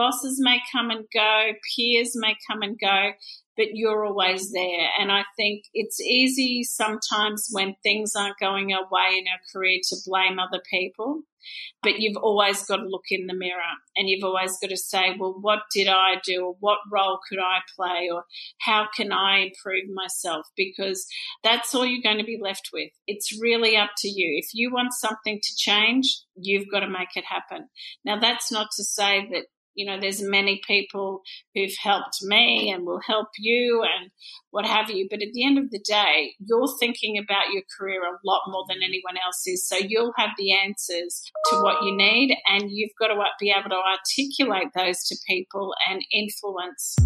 bosses may come and go, peers may come and go, but you're always there. And I think it's easy sometimes when things aren't going our way in our career to blame other people. But you've always got to look in the mirror and you've always got to say, well, what did I do? Or what role could I play? Or how can I improve myself? Because that's all you're going to be left with. It's really up to you. If you want something to change, you've got to make it happen. Now, that's not to say that you know, there's many people who've helped me and will help you and what have you. But at the end of the day, you're thinking about your career a lot more than anyone else is. So you'll have the answers to what you need and you've got to be able to articulate those to people and influence.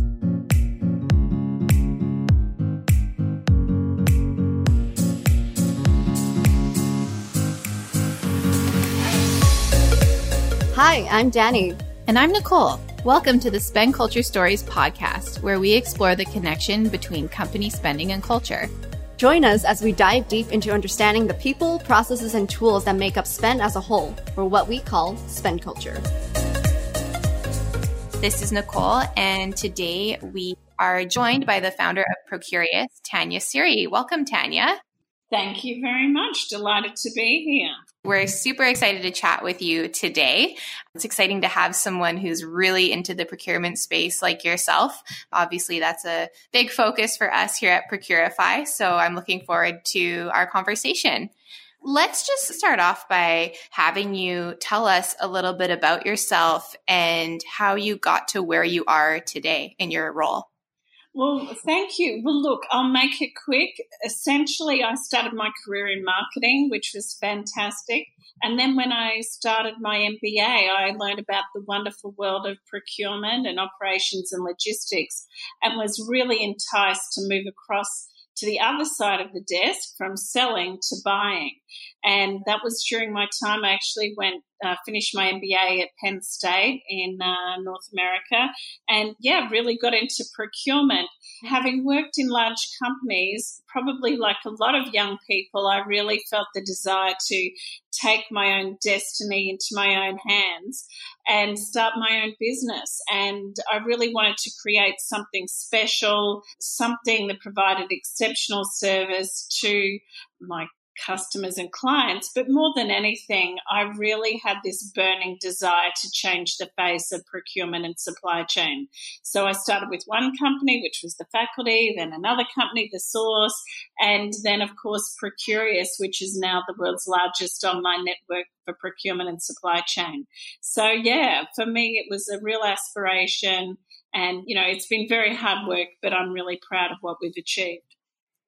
Hi, I'm Danny. And I'm Nicole. Welcome to the Spend Culture Stories podcast, where we explore the connection between company spending and culture. Join us as we dive deep into understanding the people, processes, and tools that make up spend as a whole, or what we call spend culture. This is Nicole, and today we are joined by the founder of Procurious, Tania Seary. Welcome, Tania. Thank you very much. Delighted to be here. We're super excited to chat with you today. It's exciting to have someone who's really into the procurement space like yourself. Obviously, that's a big focus for us here at Procurify. So I'm looking forward to our conversation. Let's just start off by having you tell us a little bit about yourself and how you got to where you are today in your role. Well, thank you. Well, look, I'll make it quick. Essentially, I started my career in marketing, which was fantastic. And then when I started my MBA, I learned about the wonderful world of procurement and operations and logistics and was really enticed to move across to the other side of the desk from selling to buying. And that was during my time. I actually went, uh, finished my MBA at Penn State in uh, North America. And yeah, really got into procurement. Having worked in large companies, probably like a lot of young people, I really felt the desire to take my own destiny into my own hands and start my own business. And I really wanted to create something special, something that provided exceptional service to my customers and clients. But more than anything, I really had this burning desire to change the face of procurement and supply chain. So I started with one company, which was the faculty, then another company, the source, and then, of course, Procurious, which is now the world's largest online network for procurement and supply chain. So, yeah, for me, it was a real aspiration. And, you know, it's been very hard work, but I'm really proud of what we've achieved.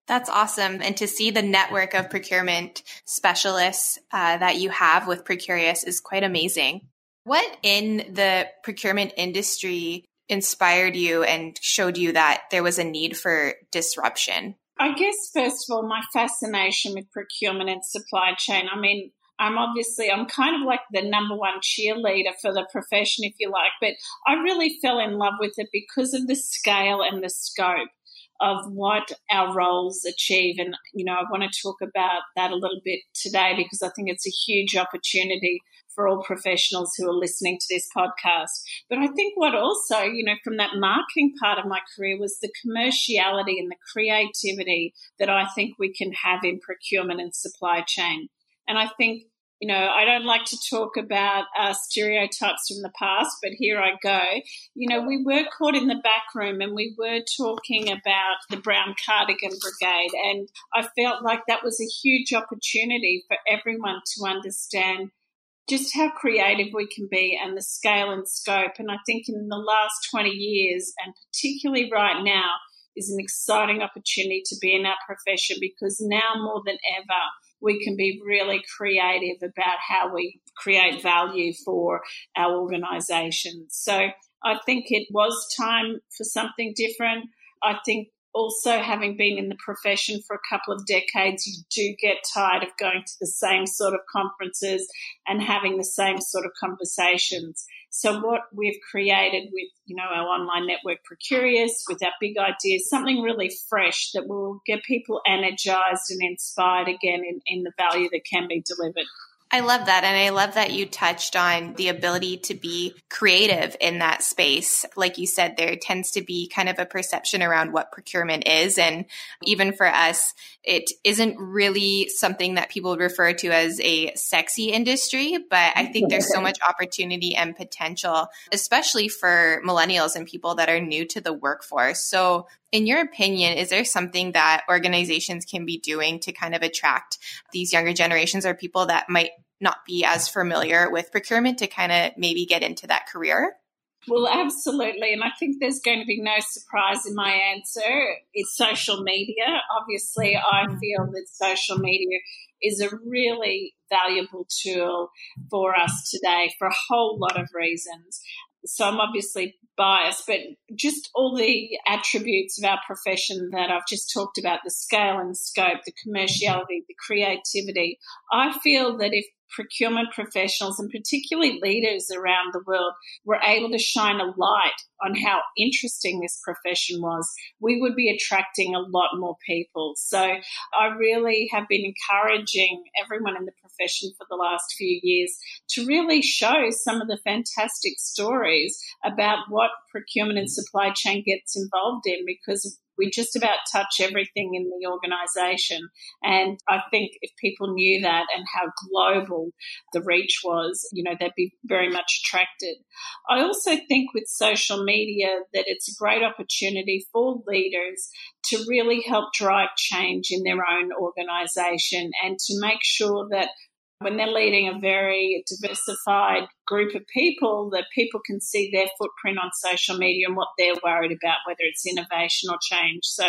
That's awesome. And to see the network of procurement specialists uh, that you have with Procurious is quite amazing. What in the procurement industry inspired you and showed you that there was a need for disruption? I guess, first of all, my fascination with procurement and supply chain. I mean, I'm obviously, I'm kind of like the number one cheerleader for the profession, if you like, but I really fell in love with it because of the scale and the scope of what our roles achieve. And, you know, I want to talk about that a little bit today because I think it's a huge opportunity for all professionals who are listening to this podcast. But I think what also, you know, from that marketing part of my career was the commerciality and the creativity that I think we can have in procurement and supply chain. And I think you know, I don't like to talk about uh, stereotypes from the past, but here I go. You know, we were caught in the back room and we were talking about the Brown Cardigan Brigade. And I felt like that was a huge opportunity for everyone to understand just how creative we can be and the scale and scope. And I think in the last 20 years, and particularly right now, is an exciting opportunity to be in our profession because now more than ever, we can be really creative about how we create value for our organisations. So I think it was time for something different. I think also having been in the profession for a couple of decades, you do get tired of going to the same sort of conferences and having the same sort of conversations. So what we've created with, you know, our online network Procurious, with our big ideas, something really fresh that will get people energized and inspired again in, in the value that can be delivered. I love that. And I love that you touched on the ability to be creative in that space. Like you said, there tends to be kind of a perception around what procurement is. And even for us, it isn't really something that people refer to as a sexy industry. But I think there's so much opportunity and potential, especially for millennials and people that are new to the workforce. So in your opinion, is there something that organizations can be doing to kind of attract these younger generations or people that might not be as familiar with procurement to kind of maybe get into that career? Well, absolutely. And I think there's going to be no surprise in my answer. It's social media. Obviously, I mm-hmm. feel that social media is a really valuable tool for us today for a whole lot of reasons. So I'm obviously biased, but just all the attributes of our profession that I've just talked about the scale and scope, the commerciality, the creativity. I feel that if procurement professionals and particularly leaders around the world were able to shine a light on how interesting this profession was, we would be attracting a lot more people. So I really have been encouraging everyone in the profession for the last few years to really show some of the fantastic stories about what procurement and supply chain gets involved in because we just about touch everything in the organization. And I think if people knew that and how global the reach was, you know, they'd be very much attracted. I also think with social media that it's a great opportunity for leaders to really help drive change in their own organization and to make sure that when they're leading a very diversified group of people, that people can see their footprint on social media and what they're worried about, whether it's innovation or change. So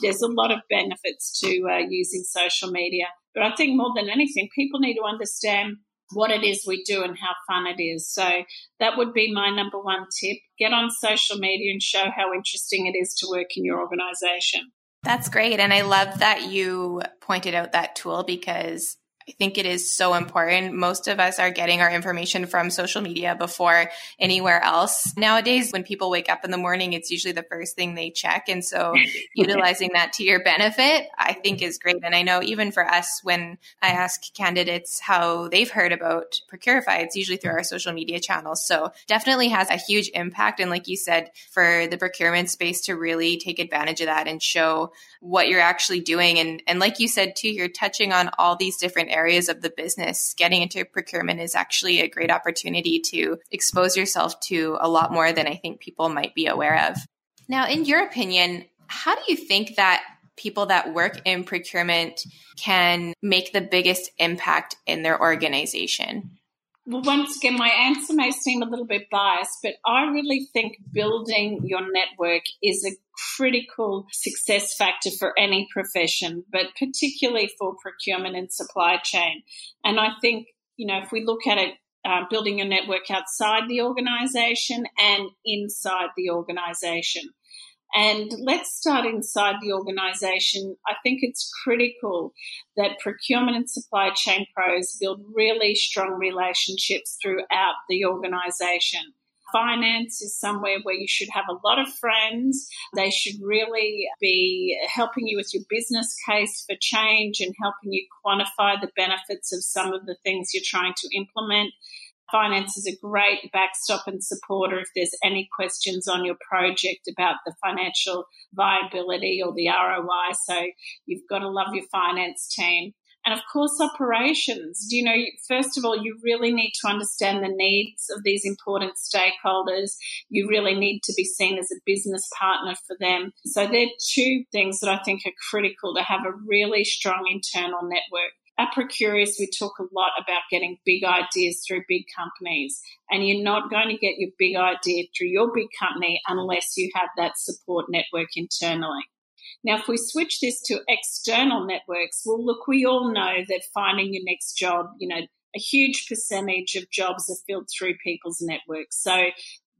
there's a lot of benefits to uh, using social media. But I think more than anything, people need to understand what it is we do and how fun it is. So that would be my number one tip. Get on social media and show how interesting it is to work in your organization. That's great. And I love that you pointed out that tool because I think it is so important. Most of us are getting our information from social media before anywhere else. Nowadays, when people wake up in the morning, it's usually the first thing they check. And so utilizing that to your benefit, I think is great. And I know even for us, when I ask candidates how they've heard about Procurify, it's usually through our social media channels. So definitely has a huge impact. And like you said, for the procurement space to really take advantage of that and show what you're actually doing. And, and like you said, too, you're touching on all these different areas of the business. Getting into procurement is actually a great opportunity to expose yourself to a lot more than I think people might be aware of. Now, in your opinion, how do you think that people that work in procurement can make the biggest impact in their organization? Well, once again, my answer may seem a little bit biased, but I really think building your network is a critical success factor for any profession, but particularly for procurement and supply chain. And I think, you know, if we look at it, uh, building your network outside the organization and inside the organization. And let's start inside the organization. I think it's critical that procurement and supply chain pros build really strong relationships throughout the organization finance is somewhere where you should have a lot of friends. They should really be helping you with your business case for change and helping you quantify the benefits of some of the things you're trying to implement. Finance is a great backstop and supporter if there's any questions on your project about the financial viability or the ROI. So you've got to love your finance team. And of course, operations. Do you know, first of all, you really need to understand the needs of these important stakeholders. You really need to be seen as a business partner for them. So they're two things that I think are critical to have a really strong internal network. At Procurious, we talk a lot about getting big ideas through big companies, and you're not going to get your big idea through your big company unless you have that support network internally. Now, if we switch this to external networks, well, look, we all know that finding your next job, you know, a huge percentage of jobs are filled through people's networks. So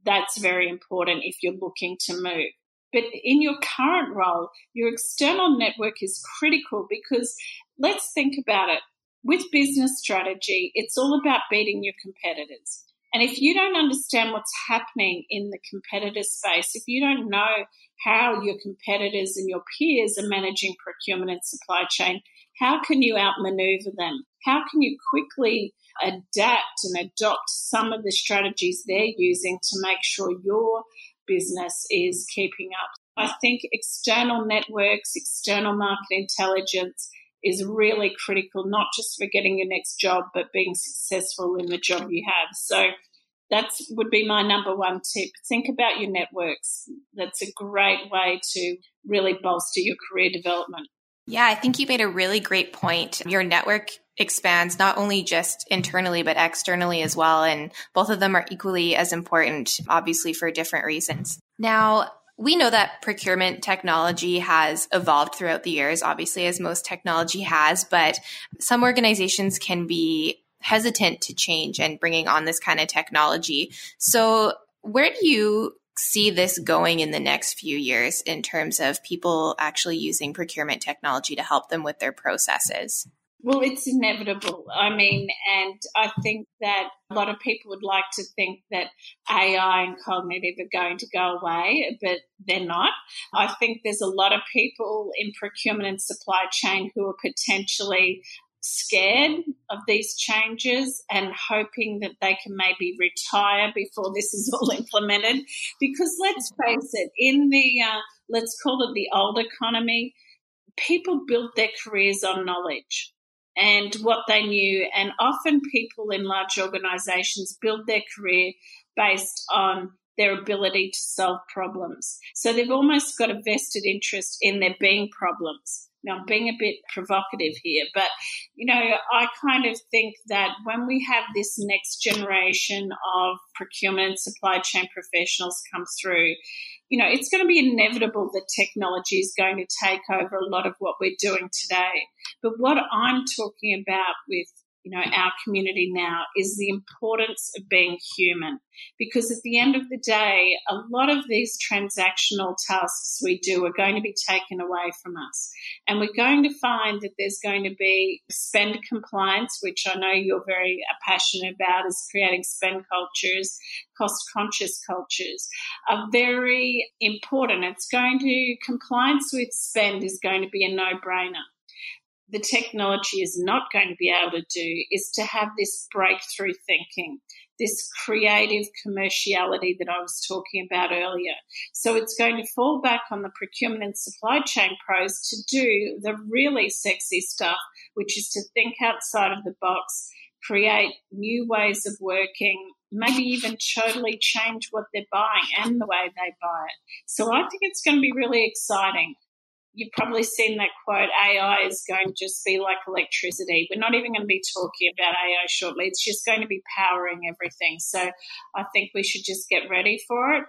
that's very important if you're looking to move. But in your current role, your external network is critical because let's think about it. With business strategy, it's all about beating your competitors. And if you don't understand what's happening in the competitor space, if you don't know how your competitors and your peers are managing procurement and supply chain, how can you outmaneuver them? How can you quickly adapt and adopt some of the strategies they're using to make sure your business is keeping up? I think external networks, external market intelligence is really critical, not just for getting your next job, but being successful in the job you have. So that would be my number one tip. Think about your networks. That's a great way to really bolster your career development. Yeah, I think you made a really great point. Your network expands not only just internally, but externally as well. And both of them are equally as important, obviously, for different reasons. Now, we know that procurement technology has evolved throughout the years, obviously, as most technology has, but some organizations can be hesitant to change and bringing on this kind of technology. So, where do you see this going in the next few years in terms of people actually using procurement technology to help them with their processes? Well, it's inevitable. I mean, and I think that a lot of people would like to think that AI and cognitive are going to go away, but they're not. I think there's a lot of people in procurement and supply chain who are potentially scared of these changes and hoping that they can maybe retire before this is all implemented. Because let's face it, in the, uh, let's call it the old economy, people built their careers on knowledge and what they knew. And often people in large organizations build their career based on their ability to solve problems. So they've almost got a vested interest in there being problems. Now, I'm being a bit provocative here, but you know, I kind of think that when we have this next generation of procurement supply chain professionals come through, you know, it's going to be inevitable that technology is going to take over a lot of what we're doing today. But what I'm talking about with you know, our community now is the importance of being human. Because at the end of the day, a lot of these transactional tasks we do are going to be taken away from us. And we're going to find that there's going to be spend compliance, which I know you're very uh, passionate about, is creating spend cultures, cost conscious cultures are very important. It's going to, compliance with spend is going to be a no brainer the technology is not going to be able to do is to have this breakthrough thinking, this creative commerciality that I was talking about earlier. So it's going to fall back on the procurement and supply chain pros to do the really sexy stuff, which is to think outside of the box, create new ways of working, maybe even totally change what they're buying and the way they buy it. So I think it's going to be really exciting you've probably seen that quote AI is going to just be like electricity. We're not even going to be talking about AI shortly. It's just going to be powering everything. So I think we should just get ready for it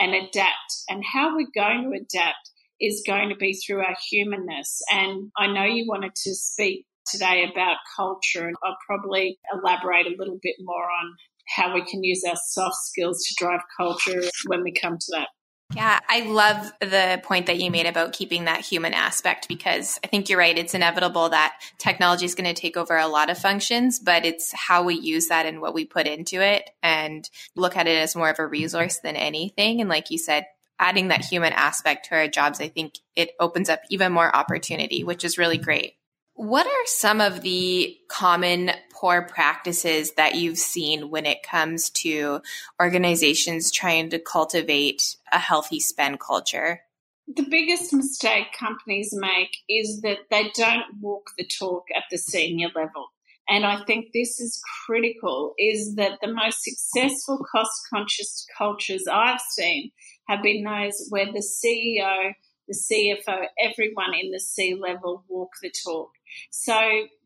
and adapt. And how we're going to adapt is going to be through our humanness. And I know you wanted to speak today about culture, and I'll probably elaborate a little bit more on how we can use our soft skills to drive culture when we come to that. Yeah, I love the point that you made about keeping that human aspect because I think you're right. It's inevitable that technology is going to take over a lot of functions, but it's how we use that and what we put into it and look at it as more of a resource than anything. And like you said, adding that human aspect to our jobs, I think it opens up even more opportunity, which is really great. What are some of the common poor practices that you've seen when it comes to organizations trying to cultivate a healthy spend culture? The biggest mistake companies make is that they don't walk the talk at the senior level. And I think this is critical is that the most successful cost conscious cultures I've seen have been those where the CEO, the CFO, everyone in the C level walk the talk. So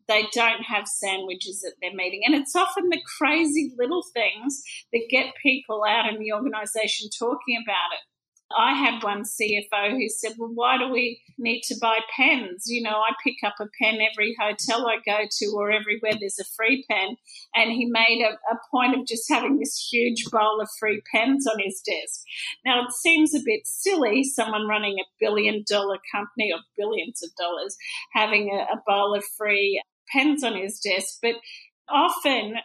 they don't have sandwiches at their meeting. And it's often the crazy little things that get people out in the organization talking about it. I had one CFO who said, Well, why do we need to buy pens? You know, I pick up a pen every hotel I go to or everywhere there's a free pen. And he made a, a point of just having this huge bowl of free pens on his desk. Now, it seems a bit silly, someone running a billion dollar company or billions of dollars having a, a bowl of free pens on his desk, but often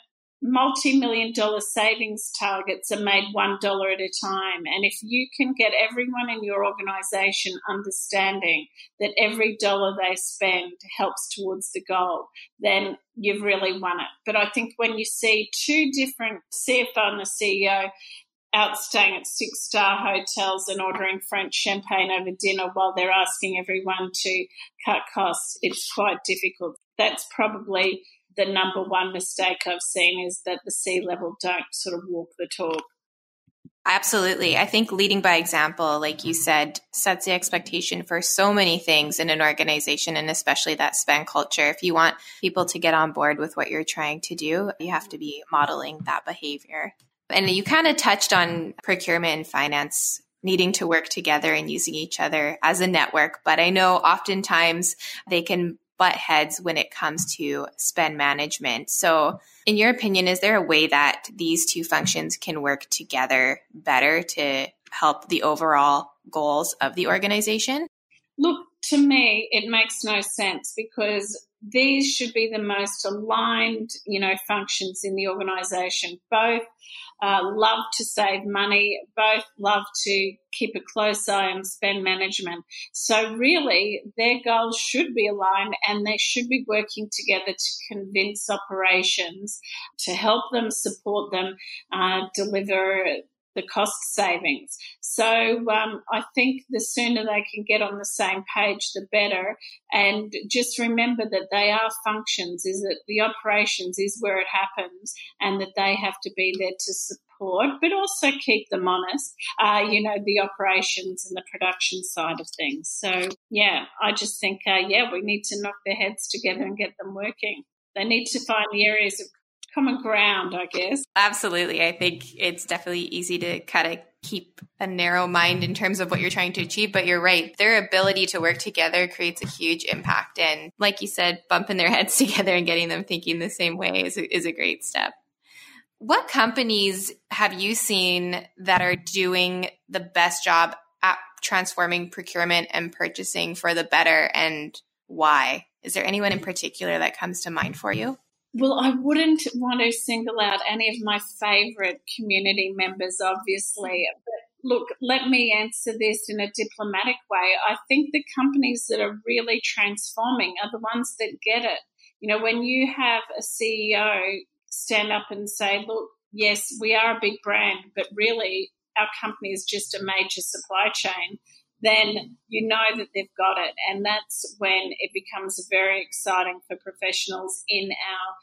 multi million dollar savings targets are made $1 at a time. And if you can get everyone in your organization understanding that every dollar they spend helps towards the goal, then you've really won it. But I think when you see two different CFO and the CEO out staying at six star hotels and ordering French champagne over dinner while they're asking everyone to cut costs, it's quite difficult. That's probably the number one mistake I've seen is that the C level don't sort of walk the talk. Absolutely. I think leading by example, like you said, sets the expectation for so many things in an organization and especially that spend culture. If you want people to get on board with what you're trying to do, you have to be modeling that behavior. And you kind of touched on procurement and finance needing to work together and using each other as a network. But I know oftentimes they can butt heads when it comes to spend management. So, in your opinion, is there a way that these two functions can work together better to help the overall goals of the organization? Look, to me, it makes no sense because these should be the most aligned, you know, functions in the organization. Both uh, love to save money, both love to keep a close eye on spend management. So really, their goals should be aligned and they should be working together to convince operations to help them, support them, uh, deliver the cost savings. So um, I think the sooner they can get on the same page, the better. And just remember that they are functions, is that the operations is where it happens and that they have to be there to support, but also keep them honest, uh, you know, the operations and the production side of things. So yeah, I just think, uh, yeah, we need to knock their heads together and get them working. They need to find the areas of common ground, I guess. Absolutely. I think it's definitely easy to kind of keep a narrow mind in terms of what you're trying to achieve, but you're right. Their ability to work together creates a huge impact. And like you said, bumping their heads together and getting them thinking the same way is is a great step. What companies have you seen that are doing the best job at transforming procurement and purchasing for the better and why? Is there anyone in particular that comes to mind for you? Well, I wouldn't want to single out any of my favorite community members, obviously. But look, let me answer this in a diplomatic way. I think the companies that are really transforming are the ones that get it. You know, when you have a CEO stand up and say, look, yes, we are a big brand, but really our company is just a major supply chain then you know that they've got it. And that's when it becomes very exciting for professionals in our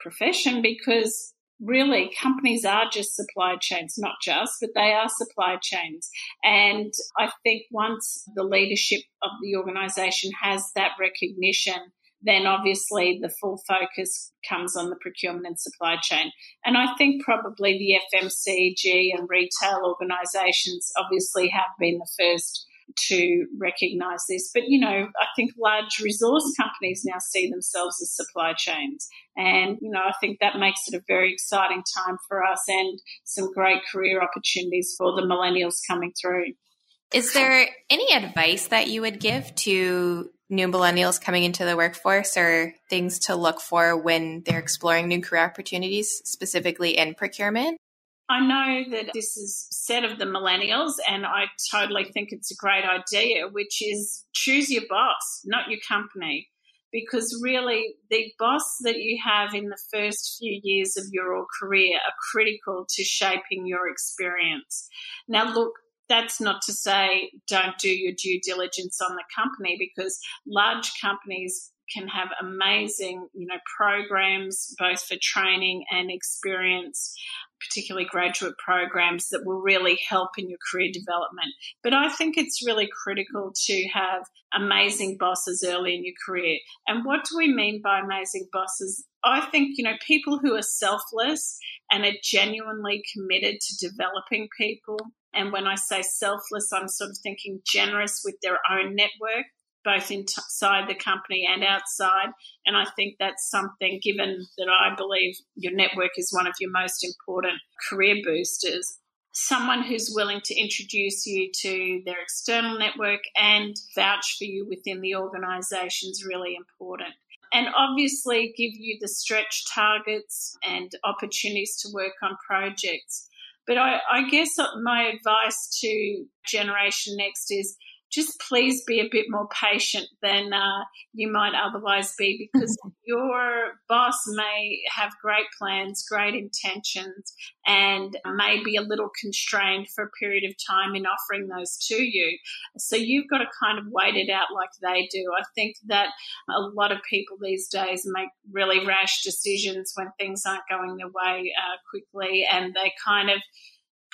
profession because really companies are just supply chains, not just, but they are supply chains. And I think once the leadership of the organization has that recognition, then obviously the full focus comes on the procurement and supply chain. And I think probably the FMCG and retail organisations obviously have been the first to recognize this. But, you know, I think large resource companies now see themselves as supply chains. And, you know, I think that makes it a very exciting time for us and some great career opportunities for the millennials coming through. Is there any advice that you would give to new millennials coming into the workforce or things to look for when they're exploring new career opportunities, specifically in procurement? I know that this is said of the millennials, and I totally think it's a great idea, which is choose your boss, not your company. Because really, the boss that you have in the first few years of your career are critical to shaping your experience. Now, look, that's not to say don't do your due diligence on the company because large companies can have amazing, you know, programs both for training and experience, particularly graduate programs that will really help in your career development. But I think it's really critical to have amazing bosses early in your career. And what do we mean by amazing bosses? I think, you know, people who are selfless and are genuinely committed to developing people. And when I say selfless, I'm sort of thinking generous with their own network both inside the company and outside. And I think that's something, given that I believe your network is one of your most important career boosters, someone who's willing to introduce you to their external network and vouch for you within the organisation is really important. And obviously give you the stretch targets and opportunities to work on projects. But I, I guess my advice to Generation Next is just please be a bit more patient than uh, you might otherwise be because your boss may have great plans, great intentions, and may be a little constrained for a period of time in offering those to you. So you've got to kind of wait it out like they do. I think that a lot of people these days make really rash decisions when things aren't going their way uh, quickly and they kind of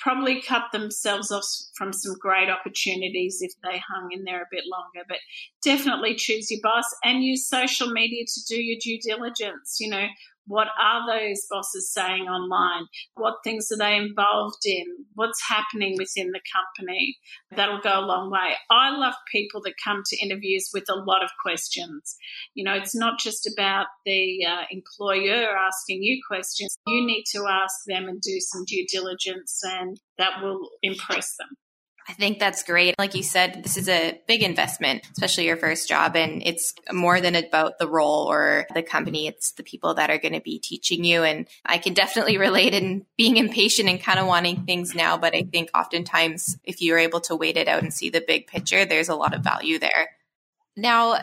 probably cut themselves off from some great opportunities if they hung in there a bit longer. But definitely choose your boss and use social media to do your due diligence. You know, what are those bosses saying online? What things are they involved in? What's happening within the company? That'll go a long way. I love people that come to interviews with a lot of questions. You know, it's not just about the uh, employer asking you questions. You need to ask them and do some due diligence, and that will impress them. I think that's great. Like you said, this is a big investment, especially your first job. And it's more than about the role or the company. It's the people that are going to be teaching you. And I can definitely relate in being impatient and kind of wanting things now. But I think oftentimes if you're able to wait it out and see the big picture, there's a lot of value there. Now,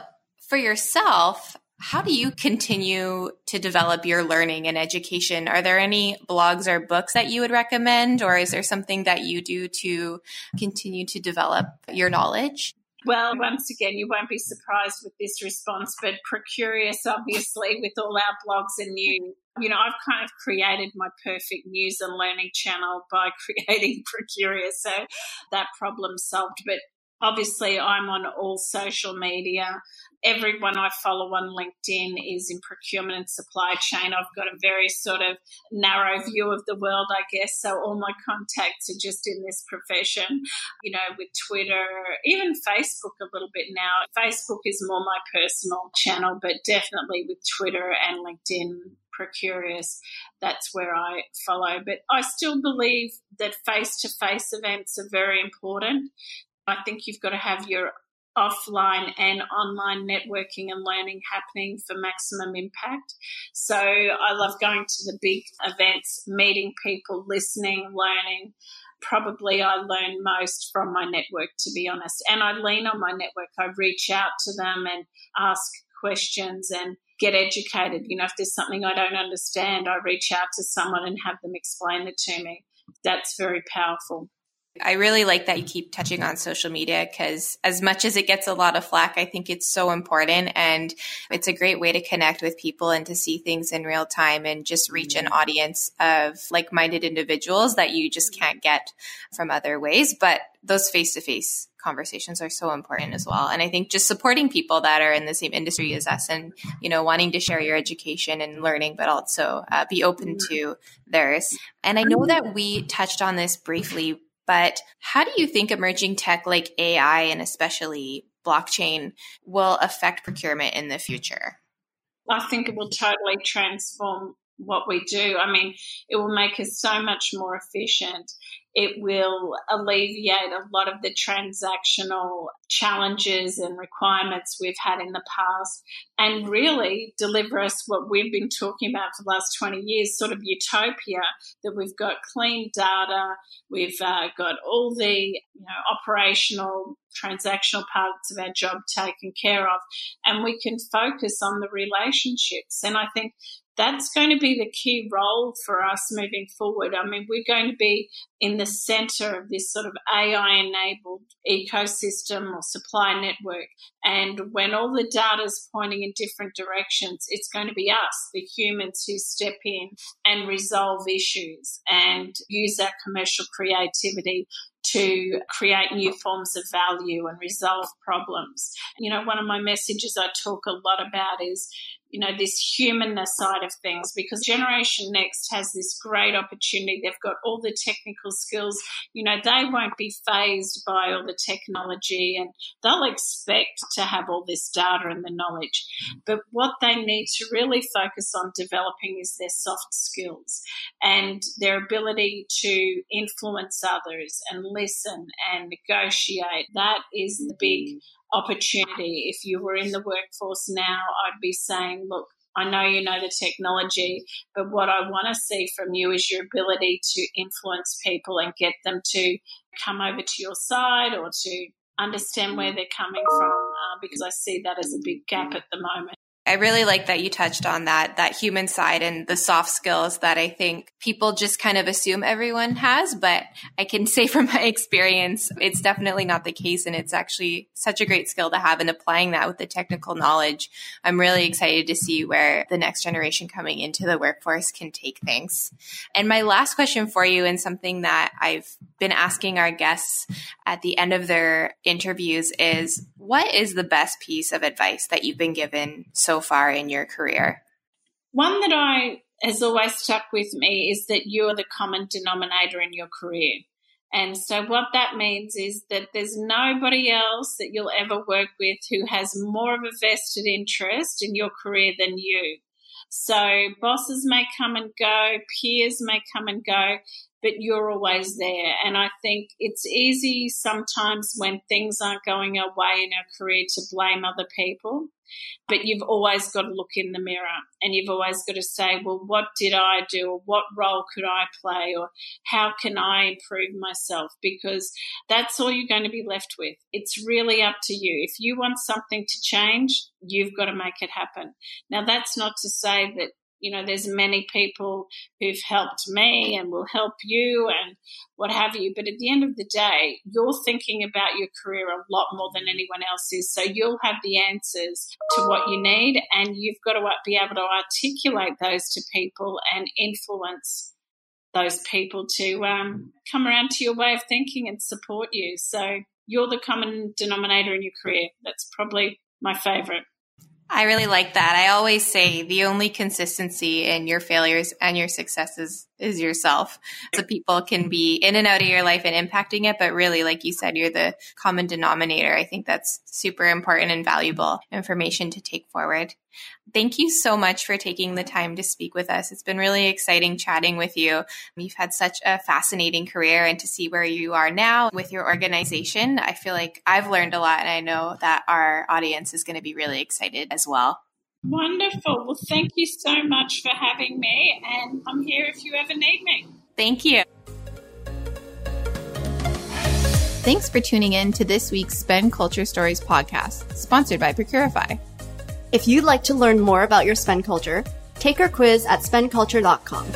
for yourself, how do you continue to develop your learning and education? Are there any blogs or books that you would recommend, or is there something that you do to continue to develop your knowledge? Well, once again, you won't be surprised with this response, but Procurious, obviously, with all our blogs and news, you know, I've kind of created my perfect news and learning channel by creating Procurious, so that problem solved. But Obviously, I'm on all social media. Everyone I follow on LinkedIn is in procurement and supply chain. I've got a very sort of narrow view of the world, I guess. So all my contacts are just in this profession, you know, with Twitter, even Facebook a little bit now. Facebook is more my personal channel, but definitely with Twitter and LinkedIn, Procurious, that's where I follow. But I still believe that face to face events are very important. I think you've got to have your offline and online networking and learning happening for maximum impact. So I love going to the big events, meeting people, listening, learning. Probably I learn most from my network, to be honest. And I lean on my network. I reach out to them and ask questions and get educated. You know, if there's something I don't understand, I reach out to someone and have them explain it to me. That's very powerful. I really like that you keep touching on social media because, as much as it gets a lot of flack, I think it's so important and it's a great way to connect with people and to see things in real time and just reach an mm-hmm. audience of like minded individuals that you just can't get from other ways. But those face to face conversations are so important as well. And I think just supporting people that are in the same industry as us and, you know, wanting to share your education and learning, but also uh, be open mm-hmm. to theirs. And I know mm-hmm. that we touched on this briefly but how do you think emerging tech like AI and especially blockchain will affect procurement in the future? I think it will totally transform what we do. I mean, it will make us so much more efficient it will alleviate a lot of the transactional challenges and requirements we've had in the past and really deliver us what we've been talking about for the last 20 years sort of utopia that we've got clean data, we've uh, got all the you know, operational transactional parts of our job taken care of, and we can focus on the relationships. And I think that's going to be the key role for us moving forward. I mean, we're going to be in the center of this sort of AI enabled ecosystem or supply network. And when all the data is pointing in different directions, it's going to be us, the humans who step in and resolve issues and use our commercial creativity to create new forms of value and resolve problems. You know, one of my messages I talk a lot about is you know, this humanness side of things because Generation Next has this great opportunity. They've got all the technical skills. You know, they won't be phased by all the technology and they'll expect to have all this data and the knowledge. But what they need to really focus on developing is their soft skills and their ability to influence others and listen and negotiate. That is the big mm-hmm. Opportunity. If you were in the workforce now, I'd be saying, look, I know you know the technology, but what I want to see from you is your ability to influence people and get them to come over to your side or to understand where they're coming from uh, because I see that as a big gap at the moment. I really like that you touched on that that human side and the soft skills that I think people just kind of assume everyone has, but I can say from my experience it's definitely not the case and it's actually such a great skill to have and applying that with the technical knowledge. I'm really excited to see where the next generation coming into the workforce can take things. And my last question for you and something that I've been asking our guests at the end of their interviews is what is the best piece of advice that you've been given far in your career? One that I has always stuck with me is that you're the common denominator in your career. And so what that means is that there's nobody else that you'll ever work with who has more of a vested interest in your career than you. So bosses may come and go, peers may come and go, but you're always there. And I think it's easy sometimes when things aren't going our way in our career to blame other people. But you've always got to look in the mirror and you've always got to say, well, what did I do? Or what role could I play? Or how can I improve myself? Because that's all you're going to be left with. It's really up to you. If you want something to change, you've got to make it happen. Now, that's not to say that you know, there's many people who've helped me and will help you and what have you. But at the end of the day, you're thinking about your career a lot more than anyone else is. So you'll have the answers to what you need and you've got to be able to articulate those to people and influence those people to um, come around to your way of thinking and support you. So you're the common denominator in your career. That's probably my favorite. I really like that. I always say the only consistency in your failures and your successes is yourself. So people can be in and out of your life and impacting it, but really, like you said, you're the common denominator. I think that's super important and valuable information to take forward. Thank you so much for taking the time to speak with us. It's been really exciting chatting with you. You've had such a fascinating career and to see where you are now with your organization, I feel like I've learned a lot and I know that our audience is going to be really excited as well. Wonderful. Well, thank you so much for having me, and I'm here if you ever need me. Thank you. Thanks for tuning in to this week's Spend Culture Stories podcast, sponsored by Procurify. If you'd like to learn more about your spend culture, take our quiz at spendculture.com.